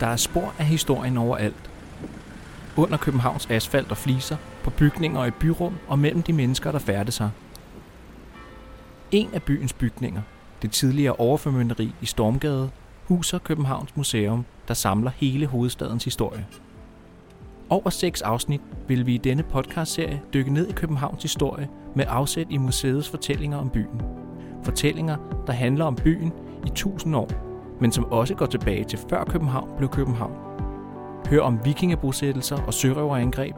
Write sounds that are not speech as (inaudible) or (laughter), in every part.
Der er spor af historien overalt. Under Københavns asfalt og fliser, på bygninger og i byrum og mellem de mennesker, der færdes sig. En af byens bygninger, det tidligere overformynderi i Stormgade, huser Københavns Museum, der samler hele hovedstadens historie. Over seks afsnit vil vi i denne podcastserie dykke ned i Københavns historie med afsæt i museets fortællinger om byen. Fortællinger, der handler om byen i tusind år, men som også går tilbage til før København blev København. Hør om vikingebosættelser og sørøverangreb,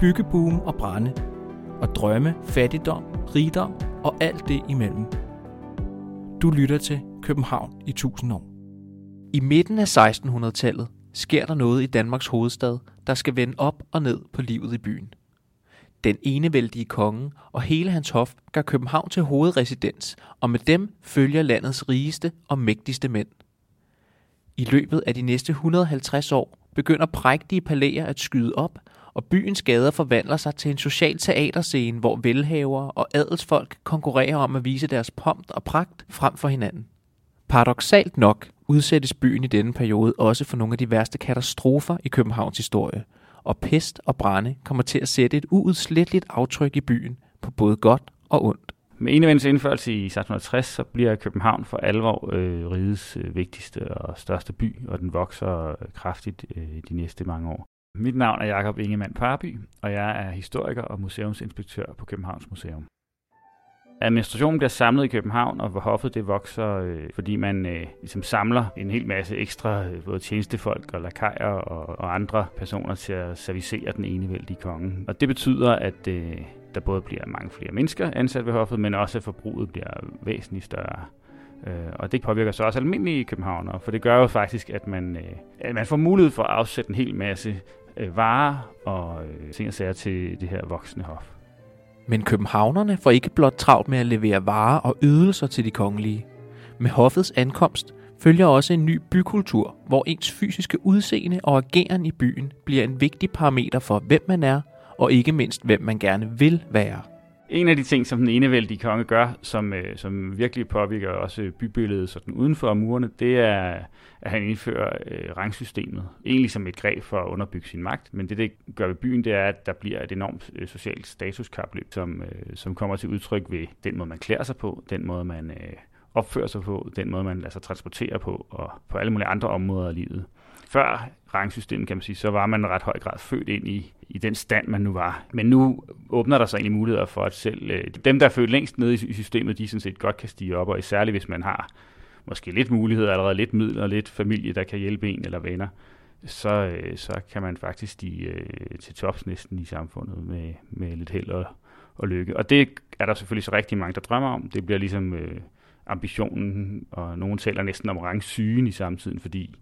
byggeboom og brænde, og drømme, fattigdom, rigdom og alt det imellem. Du lytter til København i 1000 år. I midten af 1600-tallet sker der noget i Danmarks hovedstad, der skal vende op og ned på livet i byen. Den enevældige konge og hele hans hof gør København til hovedresidens, og med dem følger landets rigeste og mægtigste mænd. I løbet af de næste 150 år begynder prægtige palæer at skyde op, og byens gader forvandler sig til en social teaterscene, hvor velhavere og adelsfolk konkurrerer om at vise deres pomp og pragt frem for hinanden. Paradoxalt nok udsættes byen i denne periode også for nogle af de værste katastrofer i Københavns historie, og pest og brænde kommer til at sætte et uudsletteligt aftryk i byen på både godt og ondt. Med enevænds indførelse i 1660, så bliver København for alvor øh, rigets øh, vigtigste og største by, og den vokser øh, kraftigt øh, de næste mange år. Mit navn er Jakob Ingemann Parby, og jeg er historiker og museumsinspektør på Københavns Museum. Administrationen bliver samlet i København, og hvor hoffet det vokser, øh, fordi man øh, ligesom samler en hel masse ekstra øh, både tjenestefolk og lakajer og, og andre personer til at servicere den enevældige konge. Og det betyder, at øh, der både bliver mange flere mennesker ansat ved hoffet, men også at forbruget bliver væsentligt større. Øh, og det påvirker så også almindelige københavnere, for det gør jo faktisk, at man, øh, at man får mulighed for at afsætte en hel masse øh, varer og øh, ting og sager til det her voksne hof. Men københavnerne får ikke blot travlt med at levere varer og ydelser til de kongelige. Med hoffets ankomst følger også en ny bykultur, hvor ens fysiske udseende og ageren i byen bliver en vigtig parameter for, hvem man er, og ikke mindst, hvem man gerne vil være. En af de ting, som den enevældige konge gør, som, øh, som virkelig påvirker også bybilledet sådan uden for murene, det er, at han indfører øh, rangsystemet. Egentlig som et greb for at underbygge sin magt, men det, det gør ved byen, det er, at der bliver et enormt øh, socialt statuskapløb, som, øh, som kommer til udtryk ved den måde, man klæder sig på, den måde, man øh, opfører sig på, den måde, man lader sig transportere på, og på alle mulige andre områder af livet. Før rangsystemet, kan man sige, så var man i ret høj grad født ind i, i den stand, man nu var. Men nu åbner der sig egentlig muligheder for, at selv øh, dem, der er født længst nede i, systemet, de sådan set godt kan stige op, og særligt hvis man har måske lidt muligheder, allerede lidt midler, lidt familie, der kan hjælpe en eller venner, så, øh, så kan man faktisk stige øh, til tops næsten i samfundet med, med lidt held og, og lykke. Og det er der selvfølgelig så rigtig mange, der drømmer om. Det bliver ligesom øh, ambitionen, og nogen taler næsten om rangsygen i samtiden, fordi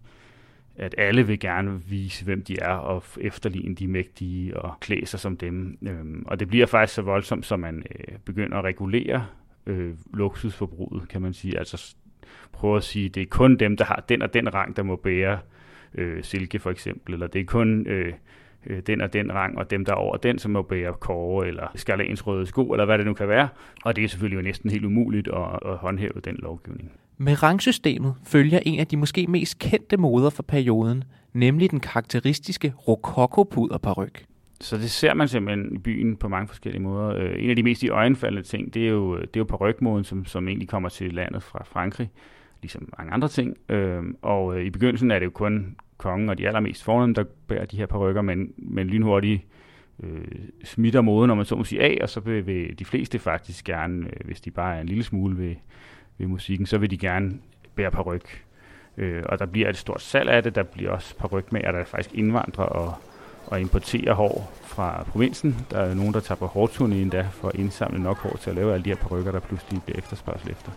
at alle vil gerne vise, hvem de er, og efterligne de mægtige og klæde sig som dem. Øhm, og det bliver faktisk så voldsomt, som man øh, begynder at regulere øh, luksusforbruget, kan man sige. Altså prøve at sige, det er kun dem, der har den og den rang, der må bære øh, silke for eksempel, eller det er kun øh, øh, den og den rang, og dem, der er over den, som må bære kåre, eller skarlansrøde sko, eller hvad det nu kan være. Og det er selvfølgelig jo næsten helt umuligt at, at håndhæve den lovgivning. Med rangsystemet følger en af de måske mest kendte moder for perioden, nemlig den karakteristiske rokoko-puderparyk. Så det ser man simpelthen i byen på mange forskellige måder. Øh, en af de mest i øjenfaldende ting, det er jo, øh, det er jo parrykmoden, som, som egentlig kommer til landet fra Frankrig, ligesom mange andre ting. Øh, og øh, i begyndelsen er det jo kun kongen og de allermest fornemme, der bærer de her parrykker, men, men lynhurtigt øh, smitter moden, når man så må sige, af, og så vil, vil de fleste faktisk gerne, øh, hvis de bare er en lille smule ved, ved musikken, så vil de gerne bære paryk. Øh, og der bliver et stort salg af det, der bliver også parrykmager, der faktisk indvandrer og, og importerer hår fra provinsen. Der er nogen, der tager på hårturné endda for at indsamle nok hår til at lave alle de her parykker, der pludselig bliver efterspørgsel efter.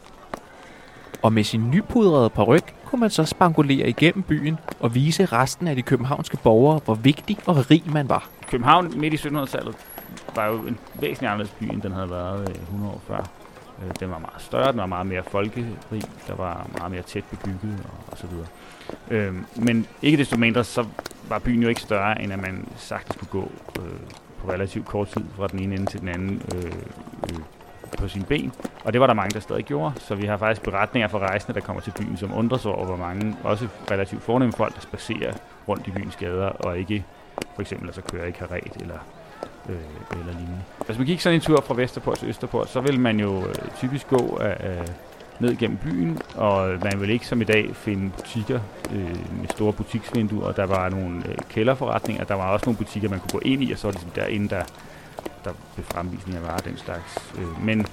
Og med sin nypudrede paryk kunne man så spangulere igennem byen og vise resten af de københavnske borgere, hvor vigtig og rig man var. København midt i 1700-tallet var jo en væsentlig anderledes by, end den havde været 100 år før. Øh, den var meget større, den var meget mere folkerig, der var meget mere tæt bebygget og, og så videre. Øh, men ikke desto mindre, så var byen jo ikke større, end at man sagtens kunne gå øh, på relativt kort tid fra den ene ende til den anden øh, øh, på sin ben. Og det var der mange, der stadig gjorde. Så vi har faktisk beretninger fra rejsende, der kommer til byen, som undrer sig over, hvor mange, også relativt fornemme folk, der spacerer rundt i byens gader, og ikke for eksempel altså kører i karet eller, øh, eller lignende. Altså, hvis man gik sådan en tur fra Vesterport til Østerport, så vil man jo øh, typisk gå af, ned gennem byen, og man vil ikke som i dag finde butikker øh, med store butiksvinduer, og der var nogle øh, kælderforretninger, der var også nogle butikker, man kunne gå ind i, og så var det ligesom derinde, der, der blev fremvisning af varer den slags. Øh, men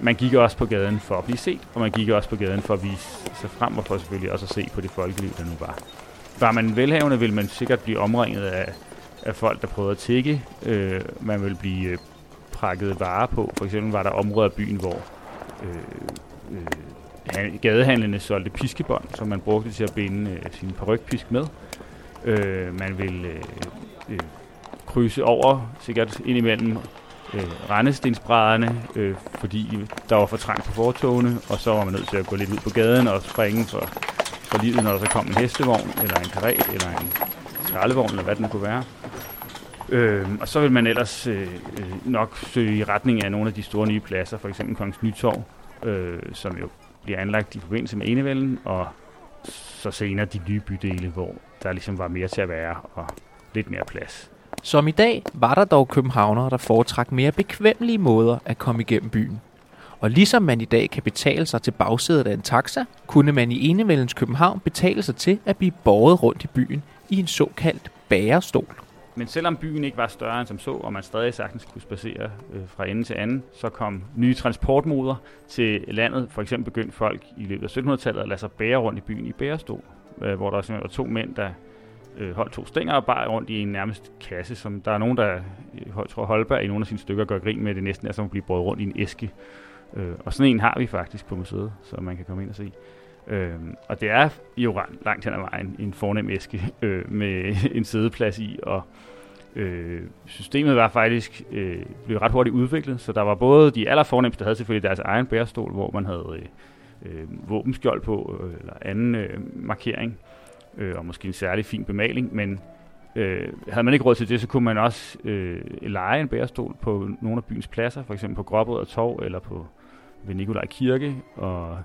man gik også på gaden for at blive set, og man gik også på gaden for at vise sig frem, og for selvfølgelig også at se på det folkeliv, der nu var. Var man velhavende, ville man sikkert blive omringet af, af folk, der prøvede at tikke. Øh, man ville blive øh, prakket varer på. For eksempel var der områder af byen, hvor øh, øh, gadehandlende solgte piskebånd, som man brugte til at binde øh, sin parrykpisk med. Øh, man ville øh, øh, krydse over, sikkert indimellem øh, rendestensbrædderne, øh, fordi der var for trangt på fortogene, og så var man nødt til at gå lidt ud på gaden og springe for, for livet, når der så kom en hestevogn, eller en karet, eller en skraldevogn, eller hvad den kunne være. Øh, og så vil man ellers øh, øh, nok søge i retning af nogle af de store nye pladser, for eksempel Kongens Nytorv, øh, som jo bliver anlagt i forbindelse med enevælden, og så senere de nye bydele, hvor der ligesom var mere til at være og lidt mere plads. Som i dag var der dog københavnere, der foretrak mere bekvemmelige måder at komme igennem byen. Og ligesom man i dag kan betale sig til bagsædet af en taxa, kunne man i enevældens København betale sig til at blive båret rundt i byen i en såkaldt bærestol. Men selvom byen ikke var større end som så, og man stadig sagtens kunne spacere øh, fra ende til anden, så kom nye transportmoder til landet. For eksempel begyndte folk i løbet af 1700-tallet at lade sig bære rundt i byen i bærestol, øh, hvor der simpelthen var to mænd, der øh, holdt to stænger og bar rundt i en nærmest kasse, som der er nogen, der, øh, jeg tror Holberg i nogle af sine stykker gør grin med, det næsten er som at blive båret rundt i en æske. Øh, og sådan en har vi faktisk på museet, så man kan komme ind og se. Øh, og det er jo langt hen ad vejen en fornem æske øh, med en sædeplads i, og øh, systemet var faktisk øh, blev ret hurtigt udviklet, så der var både de allerfornemmeste, der havde selvfølgelig deres egen bærestol, hvor man havde øh, øh, våbenskjold på, øh, eller anden øh, markering, øh, og måske en særlig fin bemaling, men øh, havde man ikke råd til det, så kunne man også øh, lege en bærestol på nogle af byens pladser, for eksempel på Gråbrød og Torv, eller på ved Nikolaj Kirke, og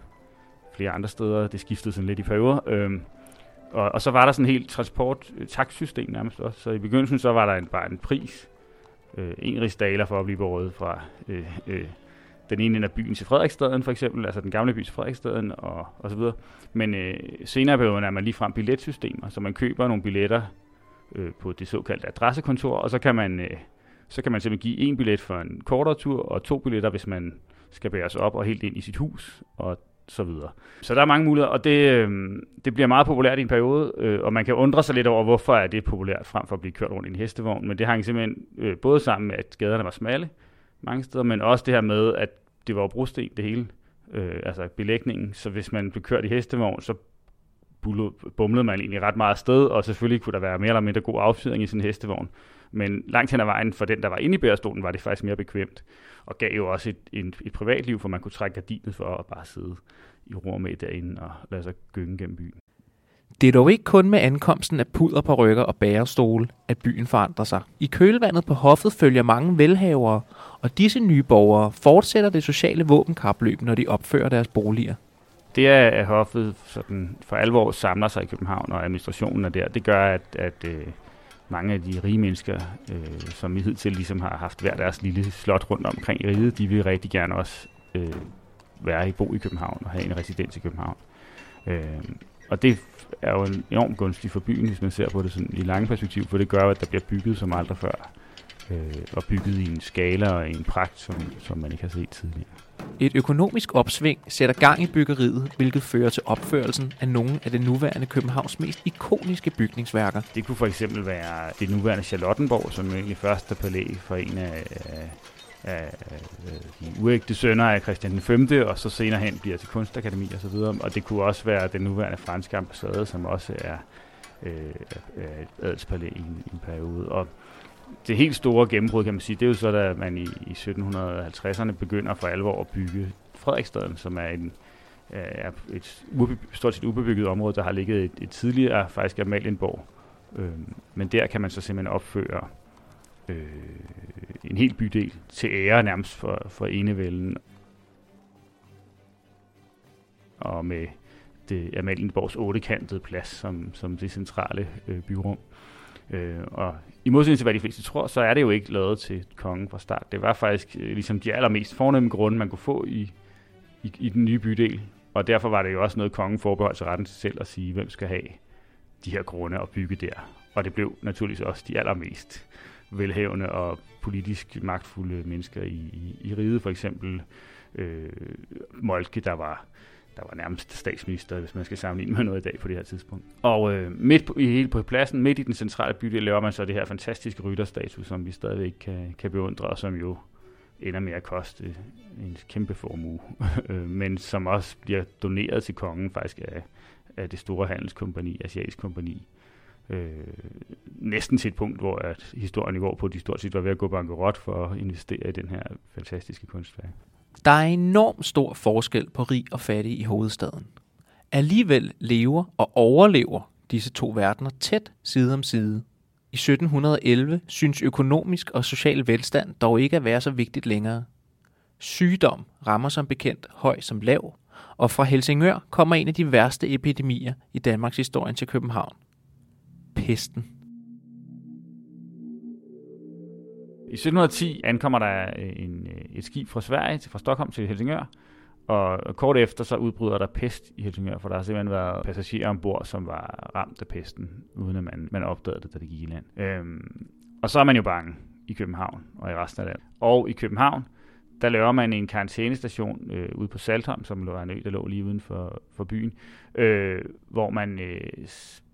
flere andre steder. Det skiftede sådan lidt i perioder. Øhm, og, og så var der sådan helt transport-taksystem øh, nærmest også. Så i begyndelsen så var der en, bare en pris. Øh, en rigsdaler for at blive båret fra øh, øh, den ene ende af byen til Frederiksstaden for eksempel, altså den gamle by til Frederiksstaden og, og så videre. Men øh, senere perioden er man lige frem billetsystemer, så man køber nogle billetter øh, på det såkaldte adressekontor, og så kan man øh, så kan man simpelthen give en billet for en kortere tur, og to billetter, hvis man skal bæres op og helt ind i sit hus. Og så videre. Så der er mange muligheder, og det, øh, det bliver meget populært i en periode, øh, og man kan undre sig lidt over, hvorfor er det populært frem for at blive kørt rundt i en hestevogn, men det hang simpelthen øh, både sammen med, at gaderne var smalle mange steder, men også det her med, at det var brosten det hele, øh, altså belægningen, så hvis man blev kørt i hestevogn, så bumlede man egentlig ret meget sted, og selvfølgelig kunne der være mere eller mindre god affyring i sin hestevogn. Men langt hen ad vejen for den, der var inde i bærestolen, var det faktisk mere bekvemt, og gav jo også et, et, et privatliv, for man kunne trække gardinet for at bare sidde i ro med derinde og lade sig gynge gennem byen. Det er dog ikke kun med ankomsten af puder på rykker og bærestole, at byen forandrer sig. I kølvandet på hoffet følger mange velhavere, og disse nye borgere fortsætter det sociale våbenkapløb, når de opfører deres boliger. Det er, at hoffet sådan for alvor samler sig i København, og administrationen er der. Det gør, at, at øh, mange af de rige mennesker, øh, som i hidtil ligesom har haft hver deres lille slot rundt omkring i riget, de vil rigtig gerne også øh, være i bo i København og have en residens i København. Øh, og det er jo en enormt gunstig for byen, hvis man ser på det sådan i lange perspektiv, for det gør at der bliver bygget som aldrig før. Øh, og bygget i en skala og i en pragt, som, som man ikke har set tidligere. Et økonomisk opsving sætter gang i byggeriet, hvilket fører til opførelsen af nogle af det nuværende Københavns mest ikoniske bygningsværker. Det kunne for eksempel være det nuværende Charlottenborg, som egentlig første palæ for en af, af de uægte sønner af Christian den 5., og så senere hen bliver til kunstakademi og så videre. Og det kunne også være den nuværende franske ambassade, som også er øh, et adelspalæ i en, i en periode. Og det helt store gennembrud, kan man sige, det er jo så, da man i, i 1750'erne begynder for alvor at bygge Frederiksstaden, som er en, øh, er et ube, stort set ubebygget område, der har ligget et, et tidligere faktisk Amalienborg. Øh, men der kan man så simpelthen opføre øh, en hel bydel til ære nærmest for, for enevælden. og med det Amalienborgs ottekantede plads som, som det centrale øh, byrum. Øh, og i modsætning til, hvad de fleste tror, så er det jo ikke lavet til kongen fra start. Det var faktisk øh, ligesom de allermest fornemme grunde, man kunne få i, i, i den nye bydel. Og derfor var det jo også noget, kongen forbeholdt sig retten til selv at sige, hvem skal have de her grunde at bygge der. Og det blev naturligvis også de allermest velhævende og politisk magtfulde mennesker i, i, i riget. For eksempel øh, Moltke, der var der var nærmest statsminister, hvis man skal sammenligne med noget i dag på det her tidspunkt. Og øh, midt på, i hele på pladsen, midt i den centrale bydel, laver man så det her fantastiske rytterstatue, som vi stadigvæk kan, kan beundre, og som jo ender med at koste øh, en kæmpe formue, (laughs) øh, men som også bliver doneret til kongen faktisk af, af det store handelskompani, Asiatisk Kompani. Øh, næsten til et punkt, hvor at historien går på, at de stort set var ved at gå bankerot for at investere i den her fantastiske kunstværk. Der er enorm stor forskel på rig og fattig i hovedstaden. Alligevel lever og overlever disse to verdener tæt side om side. I 1711 synes økonomisk og social velstand dog ikke at være så vigtigt længere. Sygdom rammer som bekendt høj som lav, og fra Helsingør kommer en af de værste epidemier i Danmarks historie til København. Pesten. I 1710 ankommer der øh, en, øh, et skib fra Sverige, fra Stockholm til Helsingør, og kort efter så udbryder der pest i Helsingør, for der har simpelthen været passagerer ombord, som var ramt af pesten, uden at man, man opdagede det, da det gik i land. Øhm, og så er man jo bange i København og i resten af landet. Og i København, der laver man en karantænestation øh, ude på Saltholm, som var en ø, der lå lige uden for, for byen, øh, hvor man øh,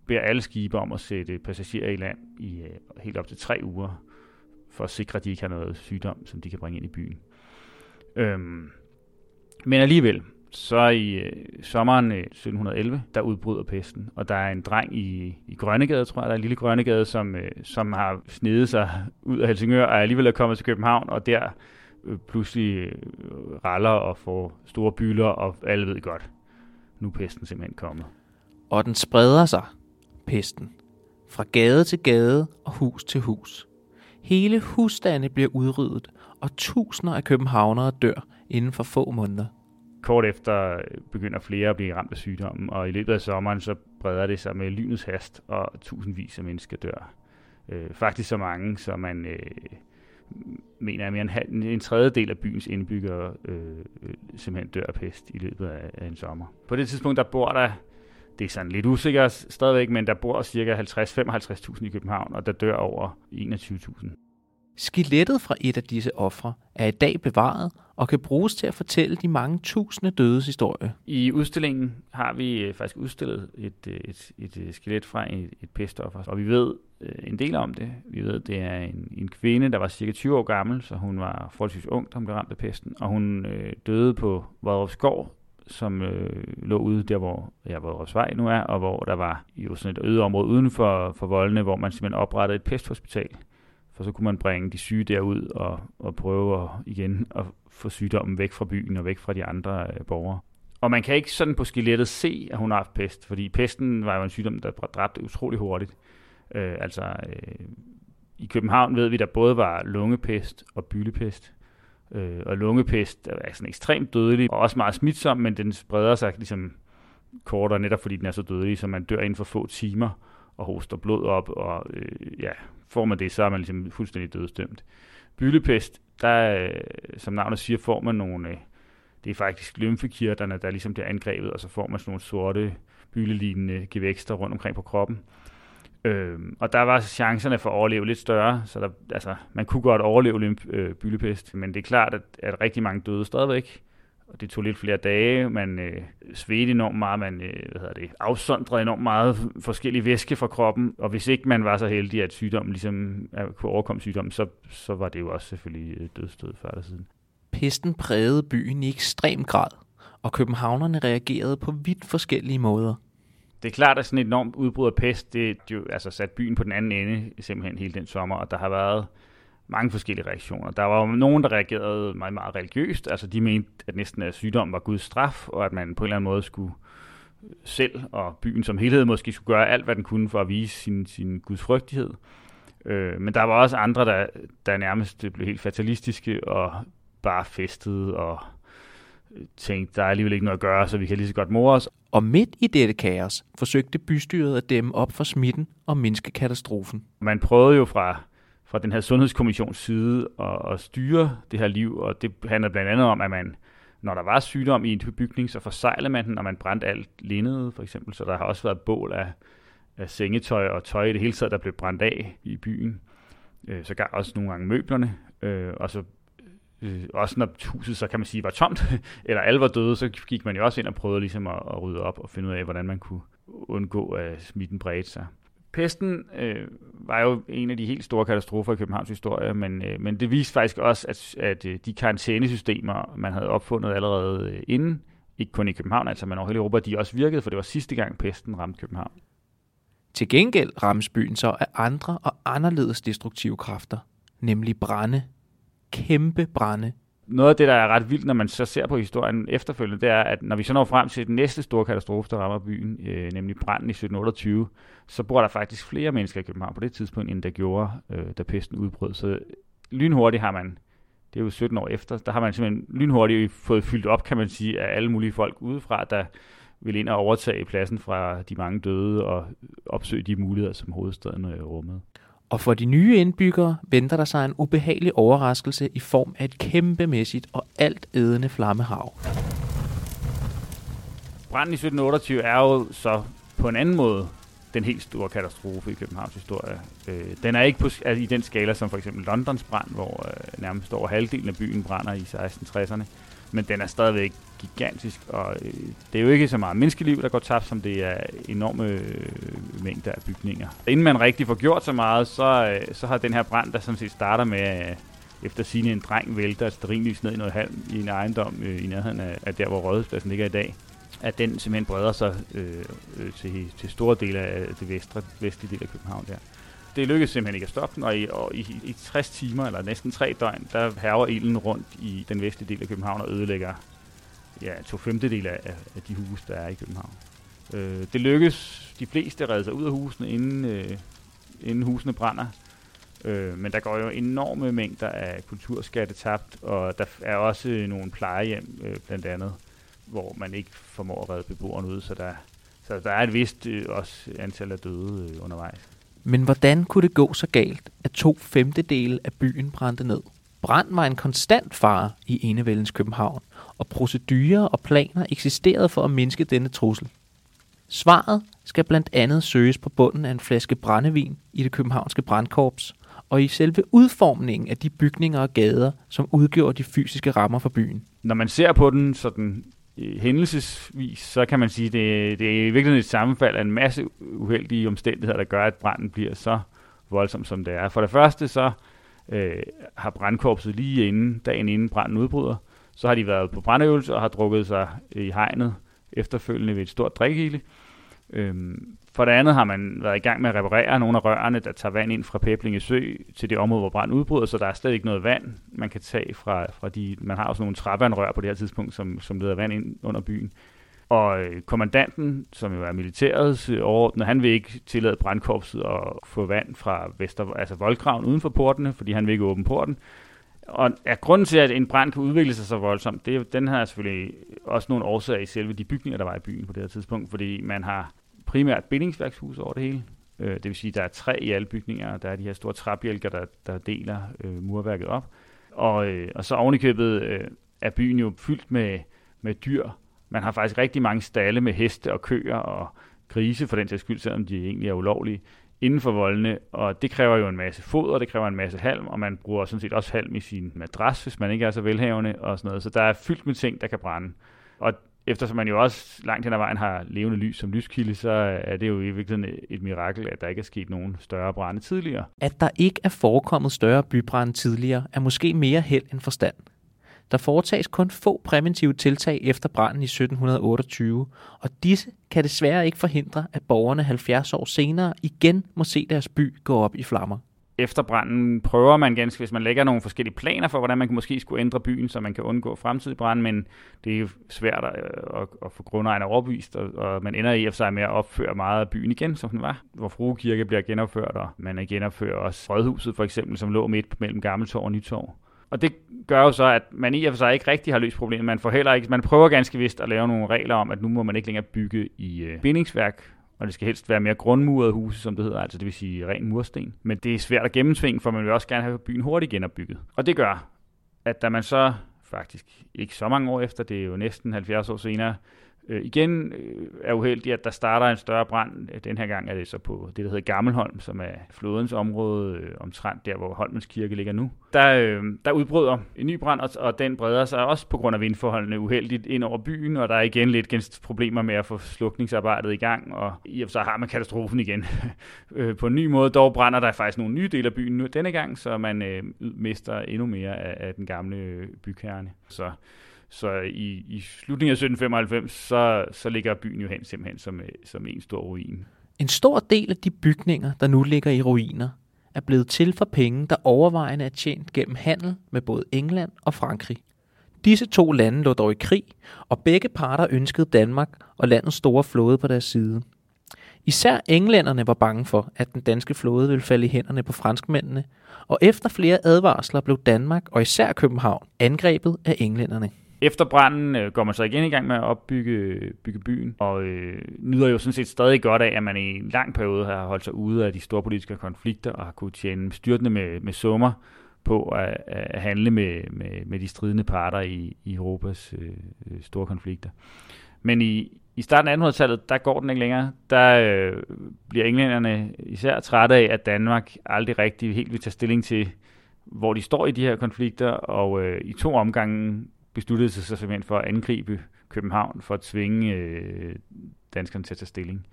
beder alle skibe om at sætte passagerer i land i øh, helt op til tre uger, for at sikre, at de ikke har noget sygdom, som de kan bringe ind i byen. Øhm, men alligevel, så i øh, sommeren øh, 1711, der udbryder pesten, og der er en dreng i, i Grønnegade, tror jeg, der er en lille Grønnegade, som, øh, som har snedet sig ud af Helsingør, og alligevel er kommet til København, og der øh, pludselig øh, raller og får store bylder, og alle ved godt, nu er pesten simpelthen kommet. Og den spreder sig, pesten, fra gade til gade og hus til hus. Hele husstande bliver udryddet, og tusinder af københavnere dør inden for få måneder. Kort efter begynder flere at blive ramt af sygdommen, og i løbet af sommeren så breder det sig med lynets hast, og tusindvis af mennesker dør. Øh, faktisk så mange, så man øh, mener, at mere end halv, en tredjedel af byens indbyggere øh, øh, simpelthen dør af pest i løbet af, af en sommer. På det tidspunkt, der bor der det er sådan lidt usikkert stadigvæk, men der bor cirka 50-55.000 i København, og der dør over 21.000. Skelettet fra et af disse ofre er i dag bevaret og kan bruges til at fortælle de mange tusinde dødes historie. I udstillingen har vi øh, faktisk udstillet et, øh, et, et, et skelet fra et, et pestoffer, og vi ved øh, en del om det. Vi ved, det er en, en kvinde, der var cirka 20 år gammel, så hun var forholdsvis ung, da hun blev ramt af pesten, og hun øh, døde på Vodrupsgård, som øh, lå ude der, hvor ja, hvor Rosvej nu er, og hvor der var jo sådan et øde område uden for, for voldene, hvor man simpelthen oprettede et pesthospital. For så kunne man bringe de syge derud og, og prøve at, igen at få sygdommen væk fra byen og væk fra de andre øh, borgere. Og man kan ikke sådan på skelettet se, at hun har haft pest, fordi pesten var jo en sygdom, der dræbte utrolig hurtigt. Øh, altså, øh, i København ved vi, der både var lungepest og byllepest. Øh, og lungepest er sådan ekstremt dødelig, og også meget smitsom, men den spreder sig ligesom kortere, netop fordi den er så dødelig, så man dør inden for få timer og hoster blod op, og øh, ja, får man det, så er man ligesom fuldstændig dødsdømt. Byllepest, der, øh, som navnet siger, får man nogle, øh, det er faktisk lymfekirterne, der ligesom bliver angrebet, og så får man sådan nogle sorte, bylelignende gevækster rundt omkring på kroppen. Øh, og der var chancerne for at overleve lidt større, så der, altså, man kunne godt overleve lymf, øh, byllepest, men det er klart, at, at rigtig mange døde stadigvæk, og det tog lidt flere dage, man øh, svedte enormt meget, man øh, hvad hedder det, afsondrede enormt meget forskellige væske fra kroppen, og hvis ikke man var så heldig, at sygdommen ligesom at kunne overkomme sygdommen, så, så var det jo også selvfølgelig øh, dødstød før eller siden. Pesten prægede byen i ekstrem grad, og københavnerne reagerede på vidt forskellige måder. Det er klart, at sådan et enormt udbrud af pest, det, jo altså sat byen på den anden ende simpelthen hele den sommer, og der har været mange forskellige reaktioner. Der var jo nogen, der reagerede meget, meget religiøst. Altså de mente, at næsten at sygdom var Guds straf, og at man på en eller anden måde skulle selv og byen som helhed måske skulle gøre alt, hvad den kunne for at vise sin, sin Guds frygtighed. Øh, men der var også andre, der, der nærmest blev helt fatalistiske og bare festede og øh, tænkte, der er alligevel ikke noget at gøre, så vi kan lige så godt more os. Og midt i dette kaos forsøgte bystyret at dæmme op for smitten og mindske katastrofen. Man prøvede jo fra, fra den her sundhedskommissions side at, at styre det her liv, og det handler blandt andet om, at man, når der var sygdom i en bygning, så forsejlede man den, og man brændte alt linnede, for eksempel. Så der har også været bål af, af sengetøj og tøj i det hele taget, der blev brændt af i byen. Øh, så gav også nogle gange møblerne, øh, og så øh, også når huset så kan man sige var tomt, (laughs) eller alle var døde, så gik man jo også ind og prøvede ligesom at, at rydde op og finde ud af, hvordan man kunne undgå, at smitten bredte sig. Pesten øh, var jo en af de helt store katastrofer i Københavns historie, men, øh, men det viste faktisk også, at, at øh, de karantænesystemer, man havde opfundet allerede øh, inden, ikke kun i København, altså men over hele Europa, de også virkede, for det var sidste gang pesten ramte København. Til gengæld rammes byen så af andre og anderledes destruktive kræfter, nemlig brænde. Kæmpe brænde. Noget af det, der er ret vildt, når man så ser på historien efterfølgende, det er, at når vi så når frem til den næste store katastrofe, der rammer byen, øh, nemlig branden i 1728, så bor der faktisk flere mennesker i København på det tidspunkt, end der gjorde, øh, da pesten udbrød. Så lynhurtigt har man, det er jo 17 år efter, der har man simpelthen lynhurtigt fået fyldt op, kan man sige, af alle mulige folk udefra, der vil ind og overtage pladsen fra de mange døde og opsøge de muligheder, som hovedstaden øh, rummede. Og for de nye indbyggere venter der sig en ubehagelig overraskelse i form af et kæmpemæssigt og alt ædende flammehav. Branden i 1728 er jo så på en anden måde den helt store katastrofe i Københavns historie. Øh, den er ikke på, altså i den skala som for eksempel Londons brand, hvor øh, nærmest over halvdelen af byen brænder i 1660'erne men den er stadigvæk gigantisk, og øh, det er jo ikke så meget menneskeliv, der går tabt, som det er enorme øh, mængder af bygninger. Inden man rigtig får gjort så meget, så, øh, så har den her brand, der sådan set starter med, øh, efter sine en dreng vælter et sterinlys ned i noget halm i en ejendom øh, i nærheden af, af der, hvor rådhuspladsen ligger i dag, at den simpelthen breder sig øh, øh, til, til store dele af det vestre, vestlige del af København der det lykkedes simpelthen ikke at stoppe den, og i, og i, i 60 timer, eller næsten tre døgn, der hærger ilden rundt i den vestlige del af København og ødelægger ja, to femtedel af, af de huse, der er i København. Øh, det lykkedes de fleste at redde sig ud af husene, inden, øh, inden husene brænder. Øh, men der går jo enorme mængder af kulturskatte tabt, og der er også nogle plejehjem, øh, blandt andet, hvor man ikke formår at redde beboerne ud, så der, så der er et vist øh, også antal af døde øh, undervejs. Men hvordan kunne det gå så galt, at to femtedele af byen brændte ned? Brand var en konstant fare i enevældens København, og procedurer og planer eksisterede for at mindske denne trussel. Svaret skal blandt andet søges på bunden af en flaske brændevin i det københavnske brandkorps, og i selve udformningen af de bygninger og gader, som udgjorde de fysiske rammer for byen. Når man ser på den sådan hændelsesvis, så kan man sige, det, det er i virkeligheden et sammenfald af en masse uheldige omstændigheder, der gør, at branden bliver så voldsom, som det er. For det første så øh, har brandkorpset lige inden, dagen inden branden udbryder, så har de været på brandøvelse og har drukket sig i hegnet efterfølgende ved et stort drikkehile. Øhm, for det andet har man været i gang med at reparere nogle af rørene, der tager vand ind fra Pæblinge Sø til det område, hvor brand udbryder, så der er stadig ikke noget vand, man kan tage fra, fra de... Man har også nogle trappeanrør på det her tidspunkt, som, som leder vand ind under byen. Og øh, kommandanten, som jo er militærets øh, overordnet, han vil ikke tillade brandkorpset at få vand fra Vester, altså voldgraven uden for portene, fordi han vil ikke åbne porten. Og er grunden til, at en brand kan udvikle sig så voldsomt, det er, den har selvfølgelig også nogle årsager i selve de bygninger, der var i byen på det her tidspunkt, fordi man har primært bindingsværkshus over det hele. Øh, det vil sige, at der er træ i alle bygninger, der er de her store træbjælker, der, der deler øh, murværket op. Og, øh, og så ovenikøbet øh, er byen jo fyldt med, med dyr. Man har faktisk rigtig mange stalle med heste og køer og grise, for den sags skyld, selvom de egentlig er ulovlige, inden for voldene, og det kræver jo en masse foder, det kræver en masse halm, og man bruger sådan set også halm i sin madras, hvis man ikke er så velhavende og sådan noget. Så der er fyldt med ting, der kan brænde. Og eftersom man jo også langt hen ad vejen har levende lys som lyskilde, så er det jo i virkeligheden et mirakel, at der ikke er sket nogen større brænde tidligere. At der ikke er forekommet større bybrænde tidligere, er måske mere held end forstand. Der foretages kun få præventive tiltag efter branden i 1728, og disse kan desværre ikke forhindre, at borgerne 70 år senere igen må se deres by gå op i flammer efter branden prøver man ganske, hvis man lægger nogle forskellige planer for, hvordan man måske skulle ændre byen, så man kan undgå fremtidig brand, men det er jo svært at, at, at få grundejerne overbevist, og, og man ender i at sig med at opføre meget af byen igen, som den var, hvor Fruekirke bliver genopført, og man genopfører også Rådhuset for eksempel, som lå midt mellem Gammeltorv og Nytorv. Og det gør jo så, at man i og for sig ikke rigtig har løst problemet. Man, får heller ikke, man prøver ganske vist at lave nogle regler om, at nu må man ikke længere bygge i øh, bindingsværk, og det skal helst være mere grundmurede huse, som det hedder, altså det vil sige ren mursten. Men det er svært at gennemtvinge, for man vil også gerne have byen hurtigt genopbygget. Og det gør, at da man så faktisk ikke så mange år efter, det er jo næsten 70 år senere, øh, igen øh, er uheldigt, at der starter en større brand. Den her gang er det så på det, der hedder Gammelholm, som er flodens område, øh, omtrent der, hvor Holmens Kirke ligger nu. Der, øh, der udbryder en ny brand, og, og den breder sig også på grund af vindforholdene uheldigt ind over byen, og der er igen lidt problemer med at få slukningsarbejdet i gang, og i og så har man katastrofen igen. (laughs) Øh, på en ny måde dog brænder der faktisk nogle nye dele af byen nu denne gang, så man øh, mister endnu mere af, af den gamle øh, bykerne. Så så i, i slutningen af 1795, så, så ligger byen jo hen simpelthen som, øh, som en stor ruin. En stor del af de bygninger, der nu ligger i ruiner, er blevet til for penge, der overvejende er tjent gennem handel med både England og Frankrig. Disse to lande lå dog i krig, og begge parter ønskede Danmark og landets store flåde på deres side. Især englænderne var bange for, at den danske flåde ville falde i hænderne på franskmændene, og efter flere advarsler blev Danmark og især København angrebet af englænderne. Efter branden øh, går man så igen i gang med at opbygge bygge byen, og øh, nyder jo sådan set stadig godt af, at man i en lang periode har holdt sig ude af de store politiske konflikter og har kunnet tjene styrtende med, med summer på at, at handle med, med, med de stridende parter i, i Europas øh, øh store konflikter. Men i, i starten af 1800-tallet, der går den ikke længere. Der øh, bliver englænderne især trætte af, at Danmark aldrig rigtig helt vil tage stilling til, hvor de står i de her konflikter, og øh, i to omgange besluttede sig så simpelthen for at angribe København for at tvinge øh, danskerne til at tage stilling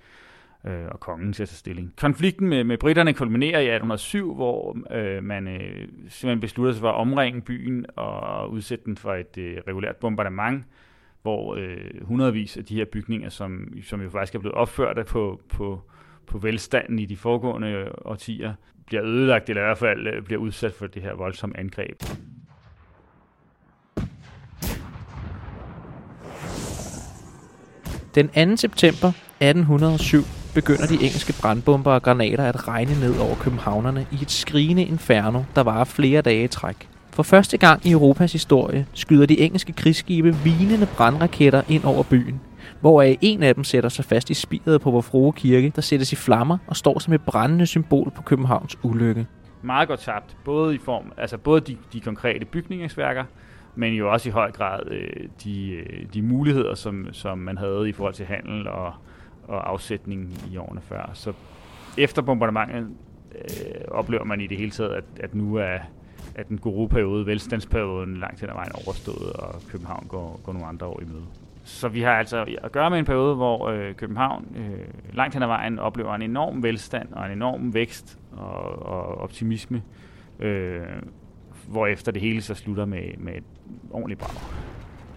øh, og kongen til at tage stilling. Konflikten med, med britterne kulminerer i 1807, hvor øh, man øh, simpelthen beslutter sig for at omringe byen og udsætte den for et øh, regulært bombardement, hvor øh, hundredvis af de her bygninger, som, som jo faktisk er blevet opført på, på, på velstanden i de foregående årtier, bliver ødelagt, eller i hvert fald øh, bliver udsat for det her voldsomme angreb. Den 2. september 1807 begynder de engelske brandbomber og granater at regne ned over københavnerne i et skrigende inferno, der varer flere dage i træk. For første gang i Europas historie skyder de engelske krigsskibe vinende brandraketter ind over byen, hvoraf en af dem sætter sig fast i spiret på Vor Kirke, der sættes i flammer og står som et brændende symbol på Københavns ulykke. Meget godt tabt, både i form, altså både de, de konkrete bygningsværker, men jo også i høj grad øh, de, øh, de muligheder, som, som man havde i forhold til handel og, og afsætning i årene før. Så efter bombardementet øh, oplever man i det hele taget, at, at nu er at den gode periode, velstandsperioden, langt hen ad vejen overstået, og København går, går nogle andre år i møde. Så vi har altså at gøre med en periode, hvor øh, København øh, langt hen ad vejen oplever en enorm velstand og en enorm vækst og, og optimisme, øh, hvor efter det hele så slutter med, med et ordentligt brag.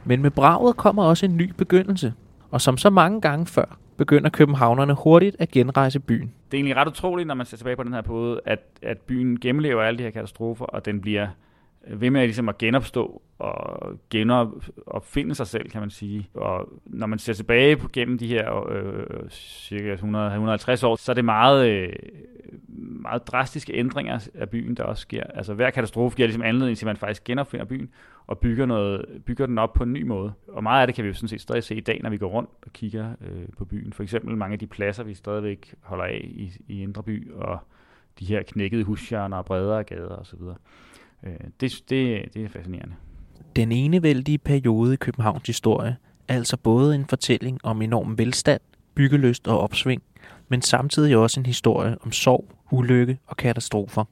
Men med braget kommer også en ny begyndelse, og som så mange gange før, begynder københavnerne hurtigt at genrejse byen. Det er egentlig ret utroligt, når man ser tilbage på den her periode, at, at byen gennemlever alle de her katastrofer, og den bliver ved med ligesom at genopstå og genopfinde sig selv, kan man sige. Og når man ser tilbage på gennem de her øh, cirka 100, 150 år, så er det meget, øh, meget drastiske ændringer af byen, der også sker. Altså hver katastrofe giver ligesom anledning til, at man faktisk genopfinder byen og bygger, noget, bygger den op på en ny måde. Og meget af det kan vi jo sådan set stadig se i dag, når vi går rundt og kigger øh, på byen. For eksempel mange af de pladser, vi stadigvæk holder af i, i Indre By, og de her knækkede husjerner og bredere gader osv. Øh, det, det, det er fascinerende. Den ene vældige periode i Københavns historie er altså både en fortælling om enorm velstand, byggelyst og opsving, men samtidig også en historie om sorg, ulykke og katastrofer.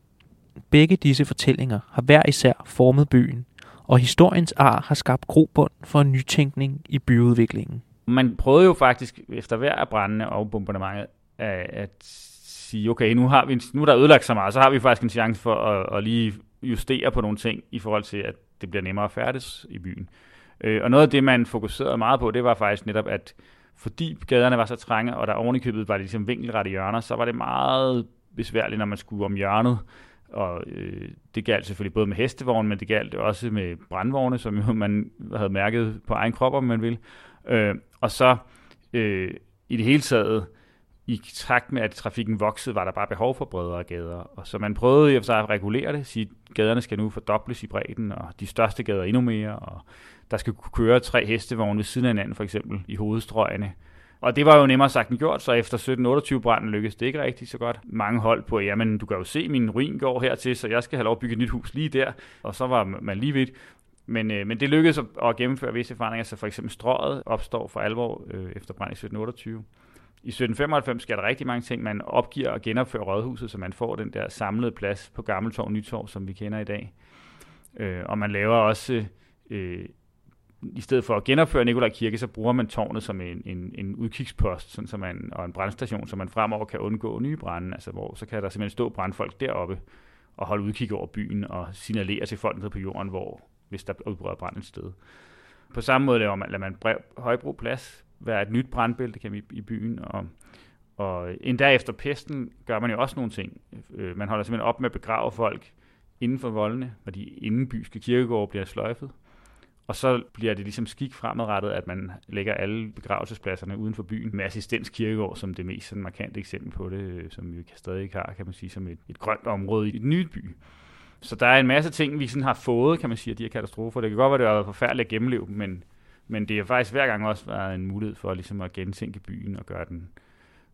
Begge disse fortællinger har hver især formet byen, og historiens ar har skabt grobund for en nytænkning i byudviklingen. Man prøvede jo faktisk efter hver af brændende og bombardementet at, sige, okay, nu, har vi, nu er der ødelagt så meget, så har vi faktisk en chance for at, at lige justere på nogle ting i forhold til, at det bliver nemmere at færdes i byen. Øh, og noget af det, man fokuserede meget på, det var faktisk netop, at fordi gaderne var så trange, og der oven i købet var det ligesom vinkelrette hjørner, så var det meget besværligt, når man skulle om hjørnet. Og øh, det galt selvfølgelig både med hestevogn, men det galt også med brandvogne, som jo man havde mærket på egen krop, om man vil. Øh, og så øh, i det hele taget i takt med, at trafikken voksede, var der bare behov for bredere gader. Og så man prøvede i at regulere det, sige, at gaderne skal nu fordobles i bredden, og de største gader endnu mere, og der skal kunne køre tre hestevogne ved siden af hinanden, for eksempel i hovedstrøgene. Og det var jo nemmere sagt end gjort, så efter 1728-branden lykkedes det ikke rigtig så godt. Mange holdt på, jamen du kan jo se, min ruin går hertil, så jeg skal have lov at bygge et nyt hus lige der. Og så var man lige vidt. Men, øh, men det lykkedes at, at gennemføre visse forandringer, så for eksempel strøget opstår for alvor øh, efter brand i 1728. I 1795 sker der rigtig mange ting. Man opgiver og genopfører rådhuset, så man får den der samlede plads på Gammeltorv og Nytorv, som vi kender i dag. Øh, og man laver også, øh, i stedet for at genopføre Nikolaj Kirke, så bruger man tårnet som en, en, en udkigspost sådan, så man, og en brandstation, så man fremover kan undgå nye brænde. Altså, hvor så kan der simpelthen stå brandfolk deroppe og holde udkig over byen og signalere til folk nede på jorden, hvor hvis der udbryder brand et sted. På samme måde laver man, lader man Højbro Plads være et nyt brandbælte kan vi, i byen, og, og endda efter pesten gør man jo også nogle ting. Øh, man holder simpelthen op med at begrave folk inden for voldene, når de indenbyske kirkegårde bliver sløjfet. Og så bliver det ligesom skik fremadrettet, at man lægger alle begravelsespladserne uden for byen med assistens kirkegård som det mest sådan markante eksempel på det, øh, som vi stadig har, kan man sige, som et, et grønt område i et nyt by. Så der er en masse ting, vi sådan har fået, kan man sige, af de her katastrofer. Det kan godt være, det har været forfærdeligt at gennemleve dem, men, men det har faktisk hver gang også været en mulighed for ligesom at gentænke byen og gøre den,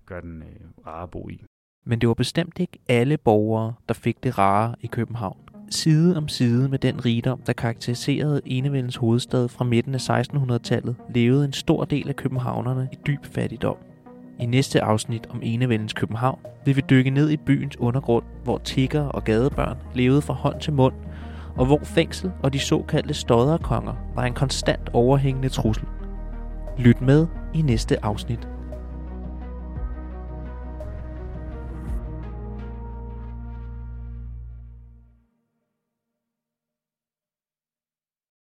gøre den øh, rare at bo i. Men det var bestemt ikke alle borgere, der fik det rare i København. Side om side med den rigdom, der karakteriserede enevældens hovedstad fra midten af 1600-tallet, levede en stor del af københavnerne i dyb fattigdom. I næste afsnit om enevældens København vil vi dykke ned i byens undergrund, hvor tigger og gadebørn levede fra hånd til mund, og hvor fængsel og de såkaldte stodderkonger var en konstant overhængende trussel. Lyt med i næste afsnit.